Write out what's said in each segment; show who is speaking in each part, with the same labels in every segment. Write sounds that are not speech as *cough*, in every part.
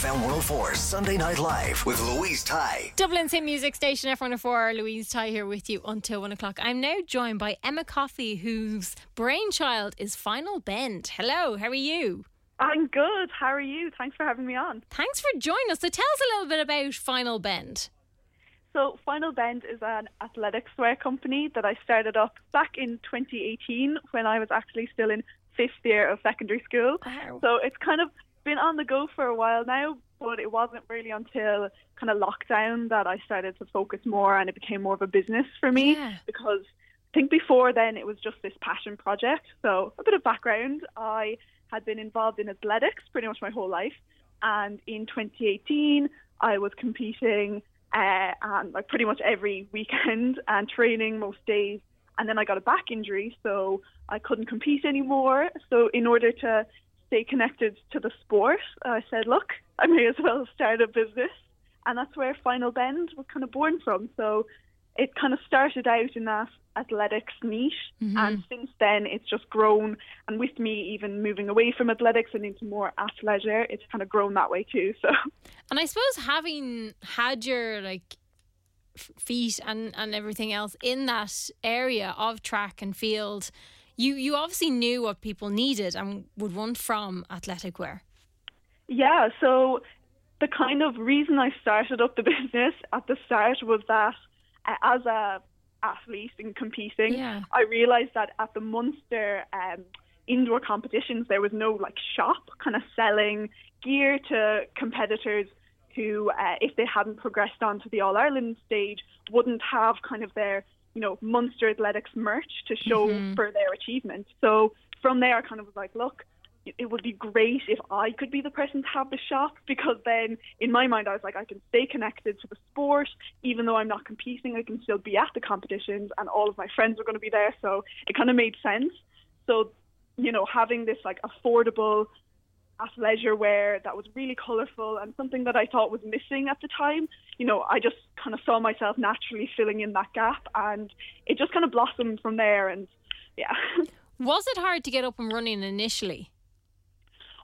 Speaker 1: FM 104 Sunday Night Live with Louise Ty.
Speaker 2: Dublin's hit music station F104. Louise Ty here with you until one o'clock. I'm now joined by Emma Coffey, whose brainchild is Final Bend. Hello, how are you?
Speaker 3: I'm good. How are you? Thanks for having me on.
Speaker 2: Thanks for joining us. So tell us a little bit about Final Bend.
Speaker 3: So, Final Bend is an athletics wear company that I started up back in 2018 when I was actually still in fifth year of secondary school.
Speaker 2: Wow.
Speaker 3: So, it's kind of been on the go for a while now, but it wasn't really until kind of lockdown that I started to focus more and it became more of a business for me
Speaker 2: Yeah.
Speaker 3: because I think before then it was just this passion project. So, a bit of background I had been involved in athletics pretty much my whole life, and in 2018 I was competing uh, and like pretty much every *laughs* weekend and training most days. And then I got a back injury, so I couldn't compete anymore. So in order to stay connected to the sport, I said, look, I may as well start a business. And that's where Final Bend was kind of born from. So it kind of started out in that athletics niche, mm-hmm. and since then it's just grown. And with me even moving away from athletics and into more athleisure, it's kind of grown that way too. So
Speaker 2: And I suppose having had your like feet and, and everything else in that area of track and field, you, you obviously knew what people needed and would want from athletic wear.
Speaker 3: Yeah, so the kind of reason I started up the *laughs* business at the start was that uh, as a athlete and competing,
Speaker 2: Yeah.
Speaker 3: I realized that at the Munster um, indoor competitions there was no like shop kind of selling gear to competitors who, uh, if they hadn't progressed on to the All Ireland stage, wouldn't have kind of their you know Munster athletics merch to show mm-hmm. for their achievement. So from there, I kind of was like, look, it- it would be great if I could be the person to have the shop because then in my mind I was like I can stay connected to the sport. Even though I'm not competing I can still be at the competitions and all of my friends were going to be there. So it kind of made sense. So you know having this like affordable athleisure wear that was really colorful and something that I thought was missing at the time you know I just kind of saw myself naturally filling in that gap and it just kind of blossomed from there and yeah *laughs*
Speaker 2: Was it hard to get up and running initially?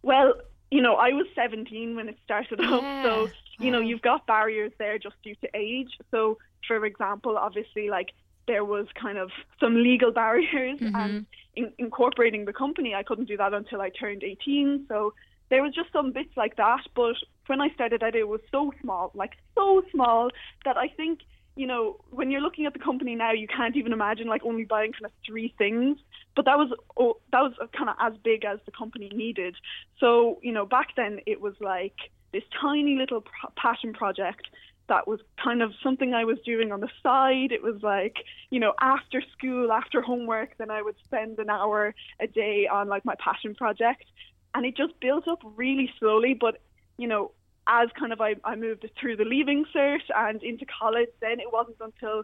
Speaker 3: Well, you know, I was 17 when it started up, so you know, you've got barriers there just due to age. So, for example, obviously, like there was kind of some legal *laughs* barriers, mm-hmm. and in, incorporating the company, I couldn't do that until I turned 18. So there was just some bits like that. But when I started out, it was so small, like so small that I think. You know, when you're looking at the company now, you can't even imagine like only buying kind of three things. But that was oh, that was kind of as big as the company needed. So you know, back then it was like this tiny little pro- passion project that was kind of something I was doing on the side. It was like, you know, after school, after homework, then I would spend an hour a day on like my passion project. And it just built up really slowly. But, you know, as kind of I, I moved through the leaving cert and into college, then it wasn't until,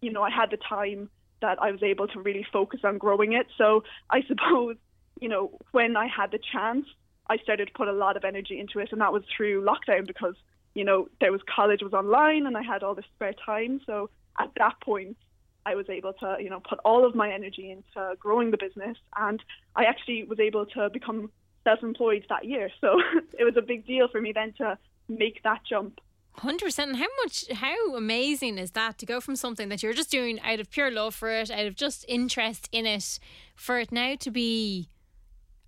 Speaker 3: you know, I had the time that I was able to really focus on growing it. So I *laughs* suppose, you know, when I had the chance, I started to put a lot of energy into it, and that was through lockdown because you know there was college was online and I had all this spare time. So at that point, I was able to you know put all of my energy into growing the business, and I actually was able to become self-employed that year. *laughs* So it was a big deal for me then to make that jump.
Speaker 2: Hundred percent. How much? How amazing is that to go from something that you're just doing out of pure love for it, out of just interest in it, for it now to be,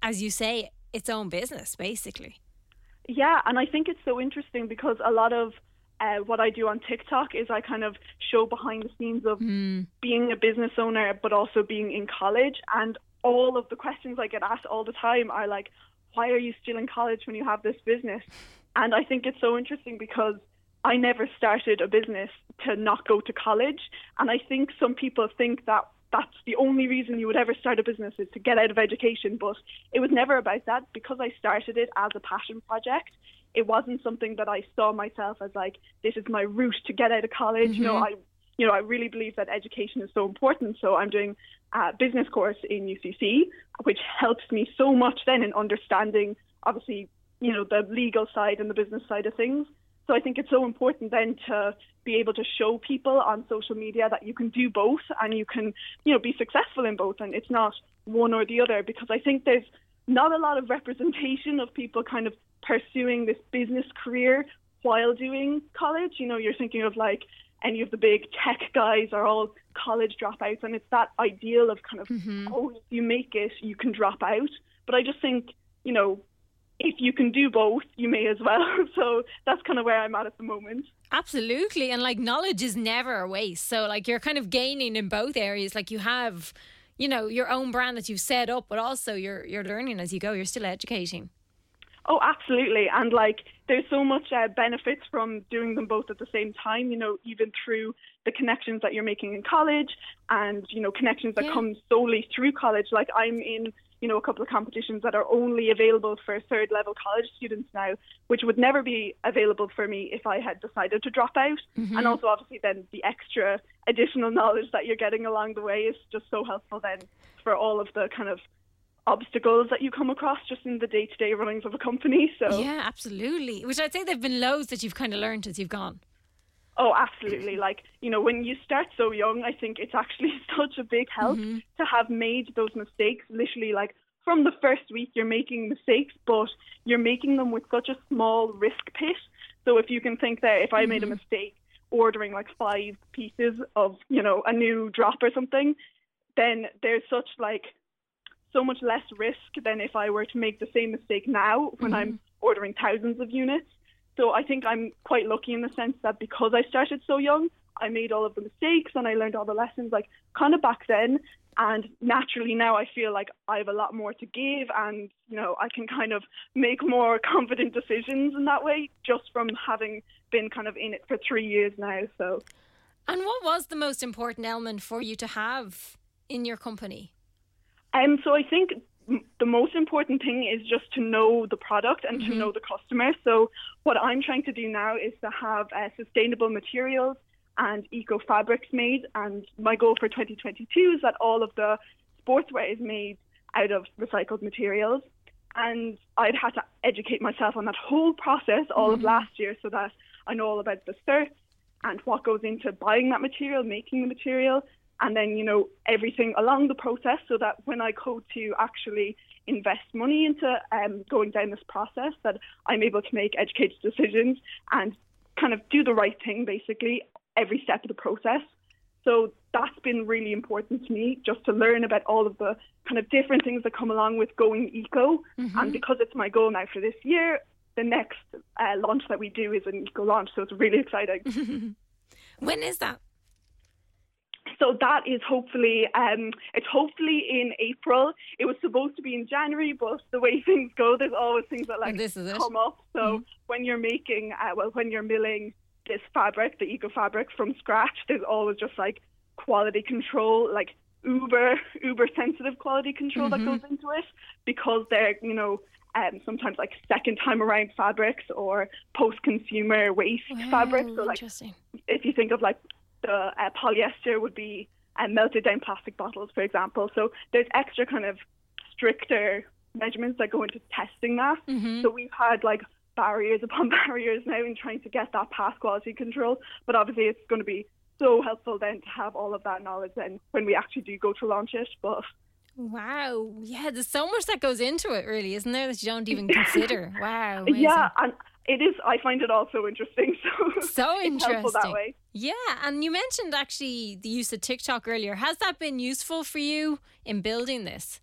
Speaker 2: as you say, its own business, basically.
Speaker 3: Yeah, and I think it's so interesting because a lot of uh, what I do on TikTok is I kind of show behind the scenes of
Speaker 2: Hmm.
Speaker 3: being a business owner, but also being in college. And all of the questions I get asked all the time are like, why are you still in college when you have this business? And I think it's so interesting because I never started a business to not go to college. And I think some people think that that's the only reason you would ever start a business is to get out of education. But it was never about that because I started it as a passion project. It wasn't something that I saw myself as like, this is my route to get out of college. You know, mm-hmm. I you know, I really believe that education is so important. So I'm doing a business course in UCC, which helps me so much then in understanding, obviously, you know, the legal side and the business side of things. So I think it's so important then to be able to show people on social media that you can do both and you can, you know, be successful in both. And it's not one or the other because I think there's not a lot of representation of people kind of pursuing this business career while doing college. You know, you're thinking of like any of the big tech guys are all college dropouts, and it's that ideal of kind of, mm-hmm. oh, if you make it, you can drop out. But I just think, you know, if you can do both, you may as well. *laughs* So that's kind of where I'm at at the moment.
Speaker 2: Absolutely. And like knowledge is never a waste. So like you're kind of gaining in both areas. Like you have, you know, your own brand that you've set up, but also you're you're learning as you go. You're still educating.
Speaker 3: Oh, absolutely. And like, there's so much uh, benefits from doing them both at the same time, you know, even through the connections that you're making in college and, you know, connections that
Speaker 2: Yeah.
Speaker 3: come solely through college. Like, I'm in, you know, a couple of competitions that are only available for third level college students now, which would never be available for me if I had decided to drop out. And also, obviously, then the extra additional *laughs* knowledge that you're getting along the way is just so helpful then for all of the kind of obstacles that you come across just in the day-to-day runnings of a company so.
Speaker 2: Yeah, absolutely. Which I'd say there've been loads that you've kind of learned as you've gone.
Speaker 3: oh absolutely. Like you know when you start so young i think it's actually *laughs* such a big help mm-hmm. to have made those mistakes. Literally like from the first week you're making mistakes but you're making them with such a small risk pit. So if you can think that if i made a mm-hmm. mistake ordering like five pieces of you know a new drop or something then there's such like so much less risk than if I were to make the same mistake now when I'm mm-hmm. ordering thousands of units. So I think I'm quite lucky in the sense that because I started so young, I made all of the mistakes and I learned all the lessons like kind of back then. And naturally now I feel like I have a lot more to give and, you know, I can kind of make more *laughs* confident decisions in that way just from having been kind of in it for three years now. So
Speaker 2: And what was the most important element for you to have in your company?
Speaker 3: Um, so I think the most important thing is just to know the product and to know the customer. So what I'm trying to do now is to have uh, sustainable materials and eco fabrics made. And my goal for 2022 is that all of the sportswear is made out of recycled materials. And I've had to educate myself on that whole process all of last year so that I know all about the certs and what goes into buying that material, making the material, and then, you know, everything along the process so that when I go to actually invest money into um, going down this process, that I'm able to make educated decisions and kind of do the right thing basically every step of the process. So that's been really important to me, just to learn about all of the kind of different things that come along with going eco. And because it's my goal now for this year, the next uh, launch that we do is an eco launch. So it's really exciting. *laughs*
Speaker 2: When is that?
Speaker 3: So that is hopefully um, it's hopefully in April. It was supposed to be in January, but the way *laughs* things go, there's always things that like
Speaker 2: this is it.
Speaker 3: come up. So when you're making, uh, well, when you're milling this fabric, the eco fabric from scratch, there's always just like quality control, like uber uber sensitive quality control that goes into it because they're you know. Um, sometimes like second time around fabrics or post consumer waste fabrics. So like
Speaker 2: Interesting.
Speaker 3: if you think of like the uh, polyester would be uh, melted down plastic bottles, for example. So there's extra kind of stricter measurements that go into testing that. So we've had like barriers *laughs* upon barriers now in trying to get that past quality control. But obviously, it's going to be so helpful then to have all of that knowledge then when we actually do go to launch it. But
Speaker 2: Wow. Yeah, there's so much that goes into it, really, isn't there, that you don't even *laughs* consider? Wow. Amazing.
Speaker 3: yeah, and it is. I find it all so interesting. *laughs* So
Speaker 2: So
Speaker 3: it's helpful that
Speaker 2: interesting.
Speaker 3: way.
Speaker 2: Yeah, and you mentioned actually the use of TikTok earlier. Has that been useful for you in building this?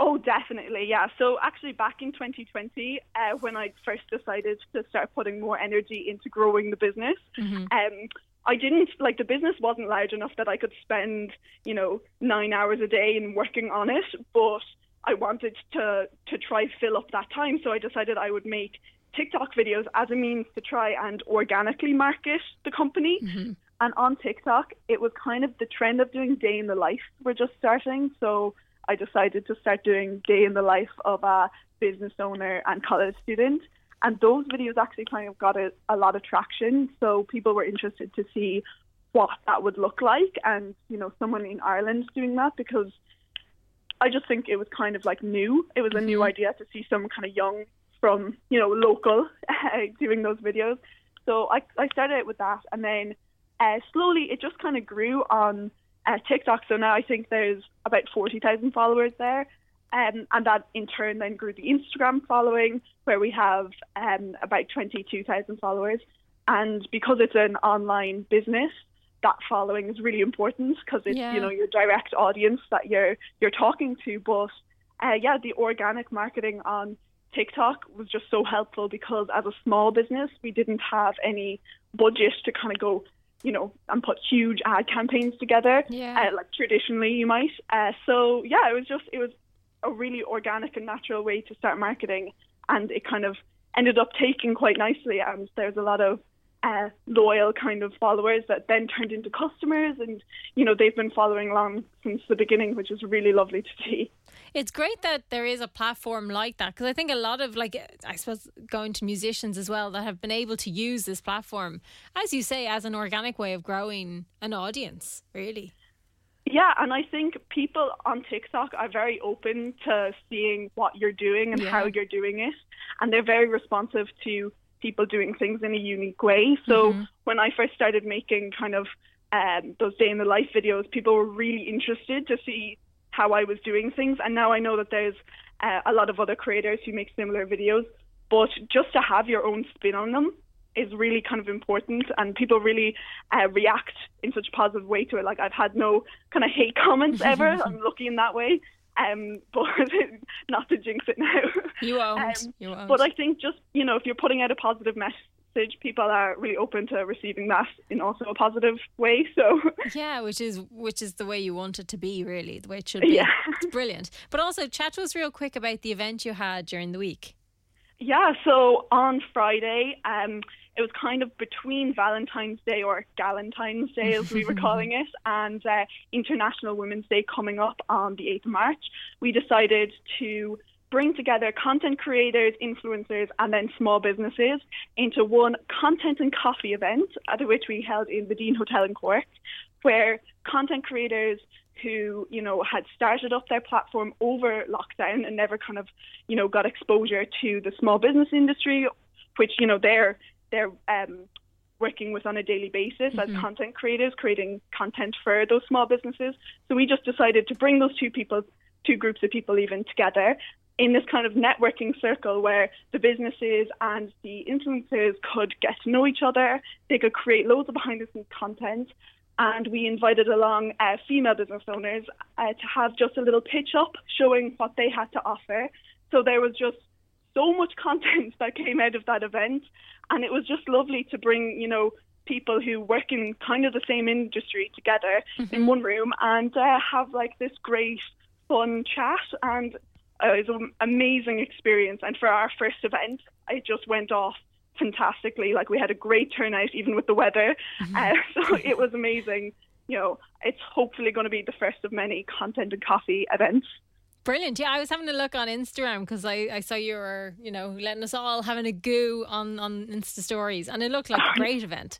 Speaker 3: Oh, definitely, yeah. So actually, back in 2020, uh, when I first decided to start putting more energy into growing the business,
Speaker 2: Mm-hmm.
Speaker 3: um, I didn't like the business wasn't large enough that I could spend, you know, nine hours a day in working on it, but I wanted to to try fill up that time. So I decided I would make TikTok videos as a means to try and organically market the company. Mm-hmm. And on TikTok, it was kind of the trend of doing day in the life were just starting. So I decided to start doing day in the life of a business owner and college student. And those videos actually kind of got a, a lot of traction. So people were interested to see what that would look like and, you know, someone in Ireland doing that because I just think it was kind of like new. It was a new mm-hmm. idea to see someone kind of young from, you know, local *laughs* doing those videos. So I, I started out with that. And then uh, slowly it just kind of grew on uh, TikTok. So now I think there's about 40,000 followers there. Um, and that in turn then grew the Instagram following, where we have um, about 22,000 followers. And because it's an online business, that following is really important because it's
Speaker 2: Yeah.
Speaker 3: you know your direct audience that you're you're talking to. But uh, yeah, the organic marketing on TikTok was just so helpful because as a small business, we didn't have any budget to kind of go, you know, and put huge ad campaigns together,
Speaker 2: Yeah.
Speaker 3: uh, like traditionally you might. Uh, so yeah, it was just it was a really organic and natural way to start marketing, and it kind of ended up taking quite nicely. And there's a lot of uh, loyal kind of followers that then turned into customers, and you know they've been following along since the beginning, which is really lovely to see.
Speaker 2: It's great that there is a platform like that because I think a lot of like I suppose going to musicians as well that have been able to use this platform as you say as an organic way of growing an audience really.
Speaker 3: Yeah, and I think people on TikTok are very open to seeing what you're doing and
Speaker 2: Yeah.
Speaker 3: how you're doing it, and they're very responsive to people doing things in a unique way. So when I first started making kind of um, those day in the life videos, people were really interested to see how I was doing things, and now I know that there's uh, a lot of other creators who make similar videos, but just to have your own spin on them is really kind of important. And people really uh, react in such a positive way to it. Like i've had no kind of hate comments ever. *laughs* I'm lucky in that way. Um *laughs* but not to jinx it now.
Speaker 2: You won't.
Speaker 3: Um,
Speaker 2: you won't.
Speaker 3: but i think just you know if you're putting out a positive message people are really open to receiving that in also a positive way so *laughs*
Speaker 2: yeah, which is which is the way you want it to be really, the way it should be.
Speaker 3: Yeah.
Speaker 2: It's brilliant. But also chat to us real quick about the event you had during the week.
Speaker 3: Yeah, so on Friday, um, it was kind of between Valentine's Day or Galentine's Day, as we were *laughs* calling it, and uh, International Women's Day coming up on the 8th of March. We decided to bring together content creators, influencers, and then small businesses into one content and coffee event, at which we held in the Dean Hotel in Cork, where content creators who you know had started up their platform over lockdown and never kind of you know got exposure to the small business industry which you know they're they're um, working with on a daily basis as content creators creating content for those small businesses. So we just decided to bring those two people two groups of people even together in this kind of networking circle where the businesses and the influencers could get to know each other they could create loads of behind the scenes content. And we invited along uh, female business owners uh, to have just a little pitch up showing what they had to offer. So there was just so much *laughs* content that came out of that event, and it was just lovely to bring, you know, people who work in kind of the same industry together in one room and uh, have like this great fun chat. And uh, it was an amazing experience and for our first event it just went off fantastically. Like we had a great turnout, even with the weather. *laughs* Uh, so it was amazing. You know, it's hopefully going to be the first of many content and coffee events.
Speaker 2: Brilliant. Yeah, I was having a look on Instagram because I, I saw you were, you know, letting us all having a go on, on Insta stories and it looked like a great event.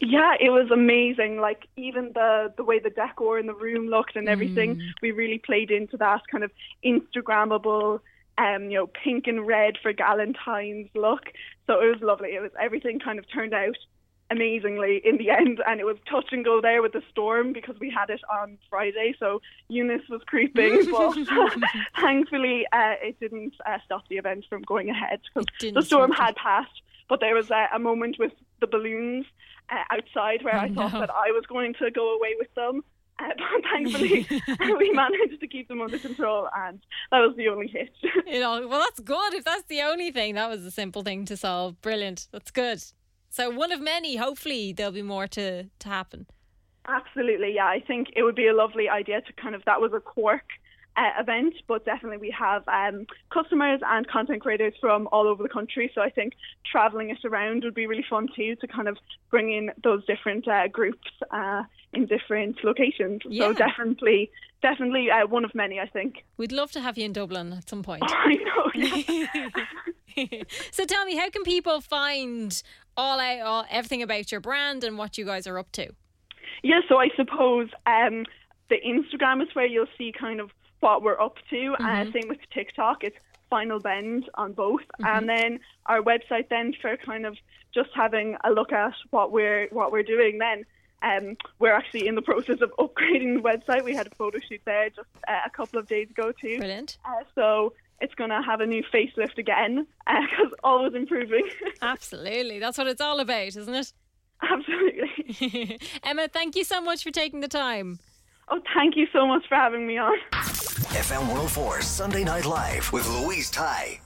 Speaker 3: Yeah, it was amazing. Like even the the way the decor in the room looked and everything, we really played into that kind of Instagrammable, um, you know, pink and red for Galentine's look. So it was lovely. It was everything kind of turned out amazingly in the *laughs* end, and it was touch and go there with the storm because we had it on Friday. So Eunice was creeping, *laughs* but *laughs* thankfully uh, it didn't uh, stop the event from going ahead because the storm had passed. But there was uh, a moment with the balloons uh, outside where I thought
Speaker 2: no.
Speaker 3: that I was going to go away with them. Uh, *laughs* but thankfully, *laughs* *laughs* we managed to keep them under control, and that was the only hitch.
Speaker 2: You know, well, that's good. If that's the only thing, that was a simple thing to solve. Brilliant. That's good. So one of many. Hopefully, there'll be more to to happen.
Speaker 3: Absolutely, yeah. I think it would be a lovely idea to kind of that was a Cork uh, event, but definitely we have um, customers and content creators from all over the country. So I think traveling it around would be really fun too to kind of bring in those different uh, groups uh, in different locations.
Speaker 2: Yeah.
Speaker 3: So definitely, definitely uh, one of many. I think.
Speaker 2: We'd love to have you in Dublin at some point. *laughs*
Speaker 3: I know. Yeah. *laughs*
Speaker 2: so tell me, how can people find all out all, everything about your brand and what you guys are up to?
Speaker 3: Yeah, so I suppose um, the Instagram is where you'll see kind of what we're up to. Uh, same with TikTok, it's Final Bend on both, and then our website then for kind of just having a look at what we're what we're doing. Then um, we're actually in the process of upgrading the website. We had a photo shoot there just uh, a couple of days ago too.
Speaker 2: Brilliant.
Speaker 3: Uh, so it's going to have a new facelift again because always improving. *laughs*
Speaker 2: Absolutely. That's what it's all about, isn't it?
Speaker 3: Absolutely. *laughs*
Speaker 2: Emma, thank you so much for taking the time.
Speaker 3: Oh, thank you so much for having me on.
Speaker 1: FM 104 Sunday Night Live with Louise Ty.